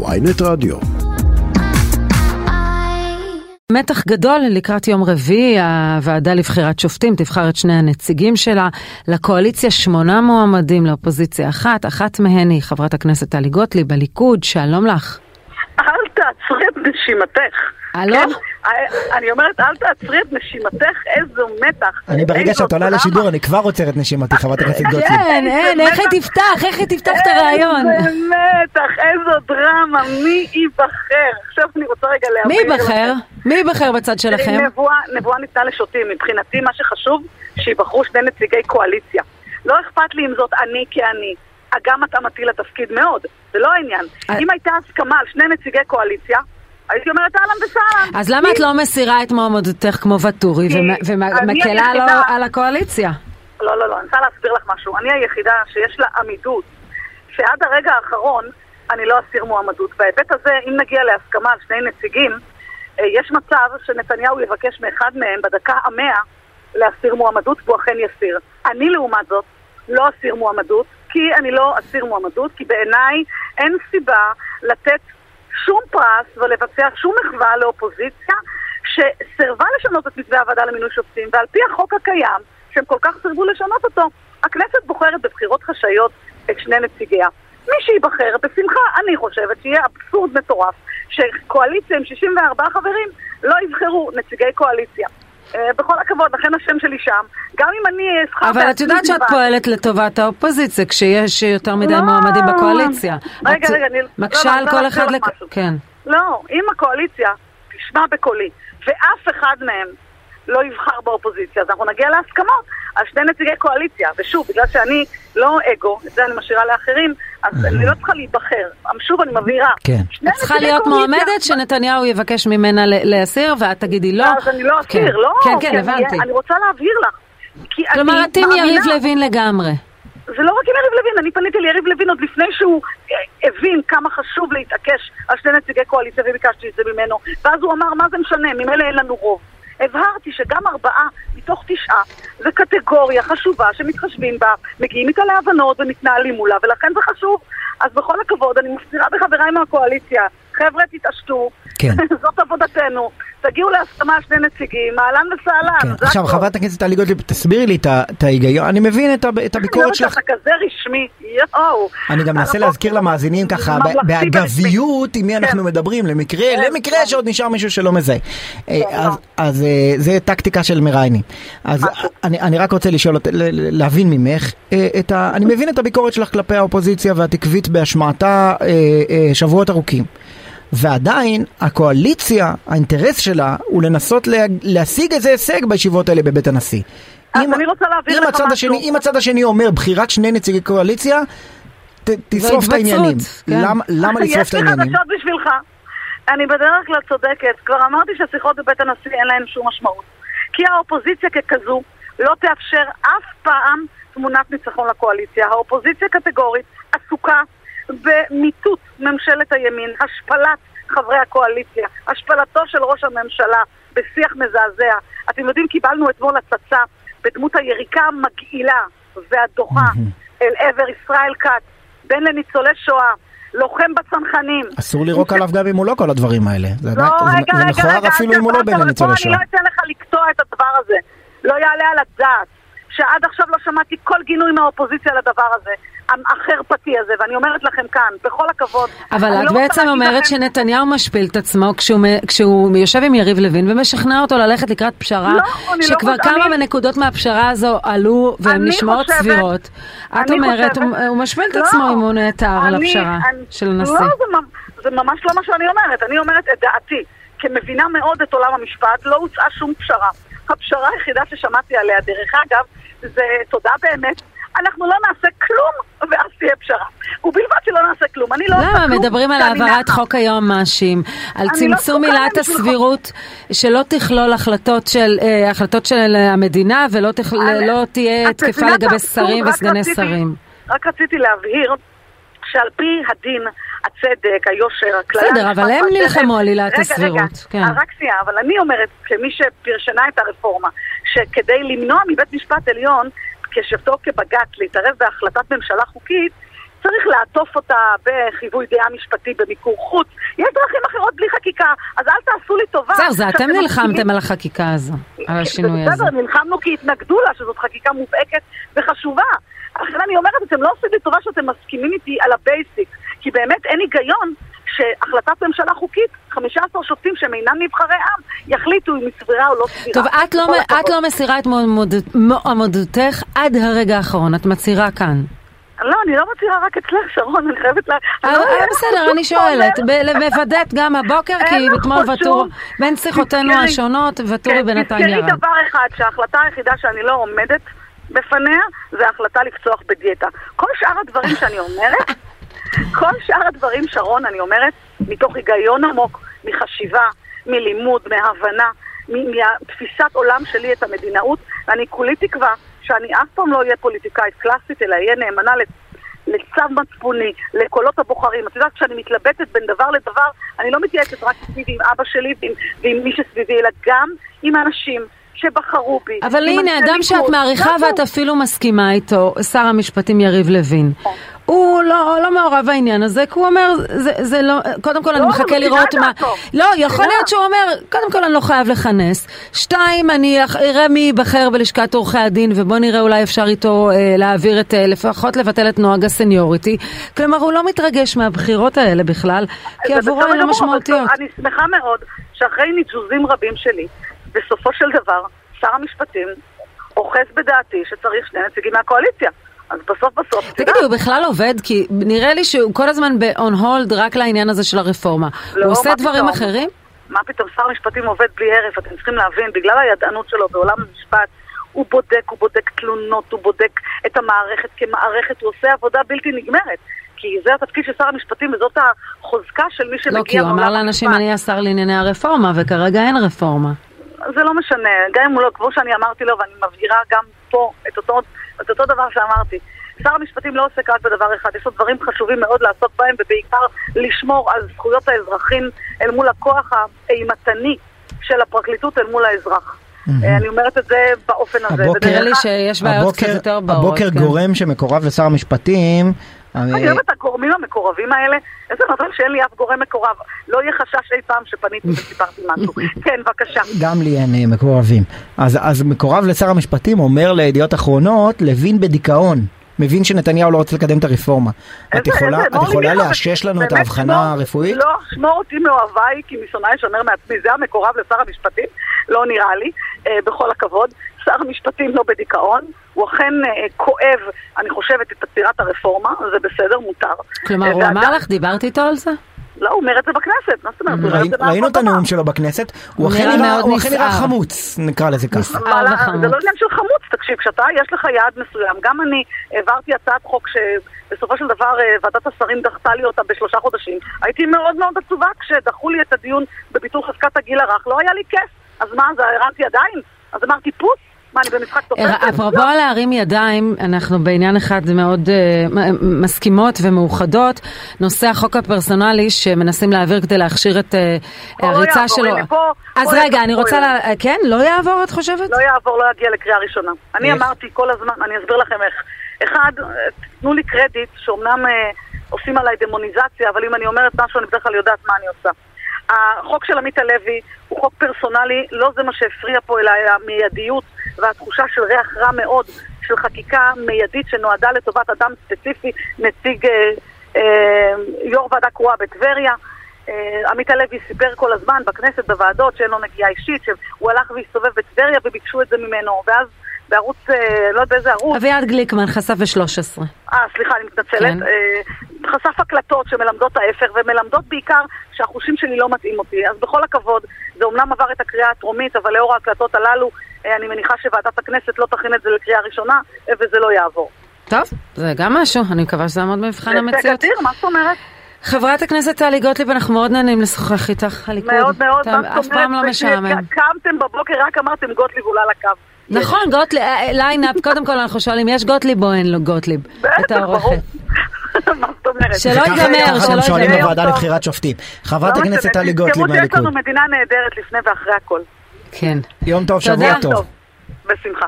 ויינט רדיו. מתח גדול לקראת יום רביעי, הוועדה לבחירת שופטים תבחר את שני הנציגים שלה. לקואליציה שמונה מועמדים, לאופוזיציה אחת, אחת מהן היא חברת הכנסת טלי גוטליב בליכוד, שלום לך. אל תעצרי את נשימתך. הלו? כן? אני אומרת, אל תעצרי את נשימתך, איזו מתח. אני ברגע שאת עולה. לשידור, אני כבר עוצר את נשימתי, חברת הכנסת גוטליב. כן, אין, איך היא תפתח, איך היא תפתח את הרעיון. איזה מתח, איזו דרמה, מי ייבחר? עכשיו אני רוצה רגע להבהיר. מי ייבחר? מי ייבחר בצד שלכם? נבואה, נבואה ניתנה לשוטים. מבחינתי מה שחשוב, שיבחרו שני נציגי קואליציה. לא אכפת לי אם זאת אני כאני. גם התאמתי לתפקיד מאוד, זה לא העניין. אה. אם הייתה הסכמה על שני נציגי קואליציה, הייתי אומרת אהלן וסהלן. אז למה את לא מסירה את מועמדותך כמו ואטורי ומקלה על הקואליציה? לא, לא, לא, אני רוצה להסביר לך משהו. אני היחידה שיש לה עמידות, שעד הרגע האחרון אני לא אסיר מועמדות. בהיבט הזה, אם נגיע להסכמה על שני נציגים, אה, יש מצב שנתניהו יבקש מאחד מהם בדקה המאה להסיר מועמדות, והוא אכן יסיר. אני לעומת זאת לא אסיר מועמדות, כי אני לא אסיר מועמדות, כי בעיניי אין סיבה לתת שום פרס ולבצע שום מחווה לאופוזיציה שסירבה לשנות את מתווה הוועדה למינוי שופטים, ועל פי החוק הקיים, שהם כל כך סירבו לשנות אותו, הכנסת בוחרת בבחירות חשאיות את שני נציגיה. מי שייבחר, בשמחה, אני חושבת שיהיה אבסורד מטורף שקואליציה עם 64 חברים לא יבחרו נציגי קואליציה. אה, בכל הכבוד, לכן השם שלי שם. גם אם אני אבחר... אבל את יודעת שאת. פועלת לטובת האופוזיציה כשיש יותר מדי לא. מועמדים בקואליציה. רגע, רגע, אני... מקשה לא, לא, על אני כל אחד... כן. לא, אם הקואליציה תשמע בקולי, ואף אחד מהם לא יבחר באופוזיציה, אז אנחנו נגיע להסכמות על שני נציגי קואליציה. ושוב, בגלל שאני לא אגו, את זה אני משאירה לאחרים, אז אני לא צריכה להיבחר. שוב, אני מבהירה. כן. שני את צריכה להיות מועמדת שנתניהו יבקש ממנה ל- להסיר ואת תגידי לא. אז אני לא כן. אסיר, לא. כן, כן, הבנתי. אני רוצה להבהיר לך. כלומר, את עם יריב לוין לגמרי. זה לא רק עם יריב לוין, אני פניתי ליריב לוין עוד לפני שהוא אה, הבין כמה חשוב להתעקש על שני נציגי קואליציה וביקשתי את זה ממנו ואז הוא אמר, מה זה משנה, ממילא אין לנו רוב. הבהרתי שגם ארבעה מתוך תשעה זה קטגוריה חשובה שמתחשבים בה, מגיעים איתה להבנות ומתנהלים מולה ולכן זה חשוב. אז בכל הכבוד, אני מפצירה בחבריי מהקואליציה, חבר'ה תתעשתו, כן. זאת עבודתנו, תגיעו להסכמה שני נציגים, אהלן וסהלן, כן. עכשיו, הכל. חברת הכנסת טלי גוטליב, תסבירי לי את ההיגיון, אני מבין את את הביקורת שלך. שאתה כזה רשמי, יואו. אני גם מנסה אנחנו- להזכיר למאזינים ככה, באגביות, עם מי אנחנו כן. מדברים, למקרה, כן, למקרה כן. שעוד נשאר מישהו שלא מזהה. אה, אז- לא. אז אה, זה טקטיקה של מראיינים. אז. אני אני רק רוצה לשאול, להבין ממך, אה, את ה- אני מבין את הביקורת שלך כלפי האופוזיציה ואת עקבית בהשמעתה שבועות ארוכים. ועדיין הקואליציה, האינטרס שלה הוא לנסות לה- להשיג איזה הישג בישיבות האלה בבית הנשיא. אז אם- אני רוצה להבהיר אם לך משהו. השני, אם הצד השני אומר בחירת שני נציגי קואליציה, ת, תשרוף את העניינים. כן. למה, למה לשרוף את העניינים? יש לי חדשות בשבילך. אני בדרך כלל צודקת. כבר אמרתי שהשיחות בבית הנשיא אין להן שום משמעות. כי האופוזיציה ככזו לא תאפשר אף פעם תמונת ניצחון לקואליציה. האופוזיציה קטגורית עסוקה במיטוט ממשלת הימין, השפלת חברי הקואליציה, השפלתו של ראש הממשלה בשיח מזעזע. אתם יודעים, קיבלנו אתמול הצצה בדמות היריקה המגעילה והדוחה אל עבר ישראל כץ, בן לניצולי שואה, לוחם בצנחנים. אסור לירוק עליו גם אם הוא לא כל הדברים האלה. זה לא, זה- רגע, זה רגע, מכוער אפילו אם הוא לא בן לניצולי שואה. אני לא אתן לך לקטוע את הדבר הזה. לא יעלה על הדעת שעד עכשיו לא שמעתי כל גינוי מהאופוזיציה לדבר הזה, החרפתי הזה, ואני אומרת לכם כאן, בכל הכבוד. אבל את לא בעצם אומרת לכם- שנתניהו משפיל את עצמו כשהוא, כשהוא יושב עם יריב לוין ומשכנע אותו ללכת לקראת פשרה, לא, לא שכבר רוצה- כמה אני- מהנקודות מהפשרה הזו עלו והן נשמעות חושבת- סבירות. את אומרת, חושבת- הוא הוא משפיל את לא, עצמו אם הוא נעתר אני- הפשרה אני- של הנשיא. לא, זה, זה ממש לא מה שאני אומרת. אני אומרת את דעתי. כמבינה מאוד את עולם המשפט, לא הוצעה שום פשרה. הפשרה היחידה ששמעתי עליה, דרך אגב, זה תודה באמת. אנחנו לא נעשה כלום, ואז תהיה פשרה. ובלבד שלא נעשה כלום. אני לא עושה למה? כלום, מדברים על העברת. חוק היועמ"שים, על לא צמצום זקוקה עילת הסבירות, שלא תכלול החלטות של אה, החלטות של המדינה ולא אני- לא תהיה תקפה לגבי? שרים וסגני שרים. רק רציתי להבהיר שעל פי הדין, הצדק, היושר, הכללה... בסדר, אבל הם נלחמו על עילת רגע, הסבירות, רגע, כן. אה, רק שנייה, אבל אני אומרת, כמי שפרשנה את הרפורמה, שכדי למנוע מבית משפט עליון, כשבתו כבג"ץ להתערב בהחלטת ממשלה חוקית, צריך לעטוף אותה בחיווי דעה משפטי במיקור חוץ. יש דרכים אחרות בלי חקיקה, אז אל תעשו לי טובה. זהו, זה אתם נלחמתם על החקיקה הזו, על השינוי זה הזה. בסדר, נלחמנו כי התנגדו לה, שזאת חקיקה מובהקת וחשובה. לכן אני אומרת, אתם לא עושים לי טובה שאתם מסכימים איתי על ה basic, כי באמת אין היגיון שהחלטת ממשלה חוקית, 15 שופטים שהם אינם נבחרי עם, יחליטו אם היא סבירה או לא סבירה. טוב, את לא, כל את. לא מסירה את מועמדות- מועמדותך עד הרגע האחרון, את מצהירה כאן. לא, אני לא מצהירה רק אצלך, שרון, אני חייבת לה... אני לא- אה, אין בסדר, אני שואלת, מוודאת גם הבוקר, כי אתמול שום- בין שיחותינו תזכרי- השונות, וטורי כן, בינתיים תזכרי ירד. דבר אחד, שההחלטה היחידה שאני לא עומדת בפניה, זה ההחלטה לפצוח בדיאטה. כל שאר הדברים שאני אומרת, כל שאר הדברים, שרון, אני אומרת, מתוך היגיון עמוק, מחשיבה, מלימוד, מהבנה, מתפיסת עולם שלי את המדינאות, ואני כולי תקווה שאני אף פעם לא אהיה פוליטיקאית קלאסית, אלא אהיה נאמנה לצ- לצו מצפוני, לקולות הבוחרים. את יודעת, כשאני מתלבטת בין דבר לדבר, אני לא מתייעצת רק סביבי עם אבא שלי ועם, ועם מי שסביבי, אלא גם עם האנשים שבחרו בי. אבל הנה, אדם ליכוד. שאת מעריכה זה ואת הכול. אפילו מסכימה איתו, שר המשפטים יריב לוין. נכון. הוא לא, לא מעורב בעניין הזה, כי הוא אומר, זה, זה לא, קודם כל אני לא, מחכה אבל לראות מה... את דעתו. לא, יכול. להיות שהוא אומר, קודם כל אני לא חייב לכנס. שתיים, אני אראה מי ייבחר בלשכת עורכי הדין, ובוא נראה אולי אפשר איתו אה, להעביר את, אה, לפחות לבטל את נוהג הסניוריטי. כלומר, הוא לא מתרגש מהבחירות האלה בכלל, כי עבורו הן לא משמעותיות. אני שמחה מאוד שאחרי ניג'וזים רבים שלי, בסופו של דבר, שר המשפטים אוחז בדעתי שצריך שני נציגים מהקואליציה. אז בסוף בסוף, תגידי, הוא בכלל עובד? כי נראה לי שהוא כל הזמן ב-on hold רק לעניין הזה של הרפורמה. לא, הוא עושה דברים פתאום? אחרים? מה פתאום שר המשפטים עובד בלי הרף, אתם צריכים להבין, בגלל הידענות שלו בעולם המשפט, הוא בודק, הוא בודק תלונות, הוא בודק את המערכת כמערכת, הוא עושה עבודה בלתי נגמרת. כי זה התפקיד של שר המשפטים וזאת החוזקה של מי שמגיע לא, כי הוא אמר לאנשים. אני השר לענייני הרפורמה, וכרגע אין רפורמה. זה לא משנה, גם אם הוא לא, כמו שאני אמרתי לו, ואני מבהירה גם פה את אותו, את אותו דבר שאמרתי. שר המשפטים לא עוסק רק בדבר אחד, יש לו דברים חשובים מאוד לעסוק בהם, ובעיקר לשמור על זכויות האזרחים אל מול הכוח האימתני של הפרקליטות אל מול האזרח. אה, אני אומרת את זה באופן הזה. הבוקר- לי שיש בעיות קצת יותר ברורות. הבוקר כן. גורם שמקורב לשר המשפטים, אני אוהבת את הגורמים המקורבים האלה, איזה מזל שאין לי אף גורם מקורב. לא יהיה חשש אי פעם שפניתי וסיפרתי משהו. כן, בבקשה. גם לי אין אה, מקורבים. אז, אז מקורב לשר המשפטים אומר לידיעות אחרונות, לוין בדיכאון. מבין שנתניהו לא רוצה לקדם את הרפורמה. את יכולה, איזה- את אורלי יכולה מיכה, לאשש לנו את ההבחנה שמור- הרפואית? לא, שמור אותי מאוהביי, כי משונאי שומר מעצמי. זה המקורב לשר המשפטים? לא נראה לי, אה, בכל הכבוד. שר המשפטים לא בדיכאון, הוא אכן אה, כואב, אני חושבת, את עצירת הרפורמה, זה בסדר, מותר. כלומר, אה, הוא אמר לך, דיברת איתו על זה? לא, הוא אומר את זה בכנסת, מה זאת אומרת? הוא אומר את ראינו, זה ראינו את הנאום. שלו בכנסת, הוא אכן נראה. חמוץ, נקרא לזה ככה. אבל וחמוץ. זה לא עניין של חמוץ, תקשיב, כשאתה, יש לך יעד מסוים. גם אני העברתי הצעת חוק שבסופו של דבר אה, ועדת השרים דחתה לי אותה בשלושה חודשים. הייתי מאוד מאוד עצובה כשדחו לי את הדיון בביטול חזקת הגיל הרך, לא היה לי כיף. אז מה, אז הרמתי ידיים? אז אמרתי פוס? מה, אני במשחק תופסת? אה, אפרופו להרים ידיים, אנחנו בעניין אחד מאוד מ- מסכימות ומאוחדות, נושא החוק הפרסונלי שמנסים להעביר כדי להכשיר את לא הריצה שלו. הנה, פה- אז רגע, אני רוצה. לה- כן? לא יעבור, את חושבת? לא יעבור, לא יגיע לקריאה ראשונה. אני? אמרתי כל הזמן, אני אסביר לכם איך. אחד, תנו לי קרדיט, שאומנם אה, עושים עליי דמוניזציה, אבל אם אני אומרת משהו, אני בדרך כלל יודעת מה אני עושה. החוק של עמית הלוי הוא חוק פרסונלי, לא זה מה שהפריע פה, אלא המיידיות והתחושה של ריח רע מאוד של חקיקה מיידית שנועדה לטובת אדם ספציפי, נציג אה, אה, יו"ר ועדה קרואה בטבריה. אה, עמית הלוי סיפר כל הזמן בכנסת, בוועדות, שאין לו נגיעה אישית, שהוא הלך והסתובב בטבריה וביקשו את זה ממנו, ואז בערוץ, אה, לא יודע באיזה ערוץ, אביעד גליקמן חשף ב-13. אה, סליחה, אני מתנצלת. כן. אה, חשף הקלטות שמלמדות ההפך, ומלמדות בעיקר שהחושים שלי לא מתאים אותי. אז בכל הכבוד, זה אומנם עבר את הקריאה הטרומית, אבל לאור ההקלטות הללו, אה, אני מניחה שוועדת הכנסת לא תכין את זה לקריאה ראשונה, אה, וזה לא יעבור. טוב, זה גם משהו, אני מקווה שזה יעמוד במבחן זה המציאות. אדיר, מה זאת אומרת? חברת הכנסת טלי גוטליב, אנחנו מאוד נהנים לשוחח איתך, הליכוד. מאוד מאוד, מה אף זאת פעם לא אומרת? משעמם. קמתם בבוקר, רק אמרתם גוטליב עולה לקו. נכון, גוטליב, אה, ליינאפ, קודם כל אנחנו שואלים, יש גוטליב או אין לו גוטליב? את בטח, ברור. העורכת. מה זאת אומרת? שלא ייגמר, שלא גם שואלים ייגמר. בוועדה. לבחירת שופטים. חברת הכנסת טלי גוטליב תזכרו שיש מהליכוד. לנו מדינה נהדרת לפני ואחרי הכל. כן. יום טוב. שבוע טוב. בשמחה.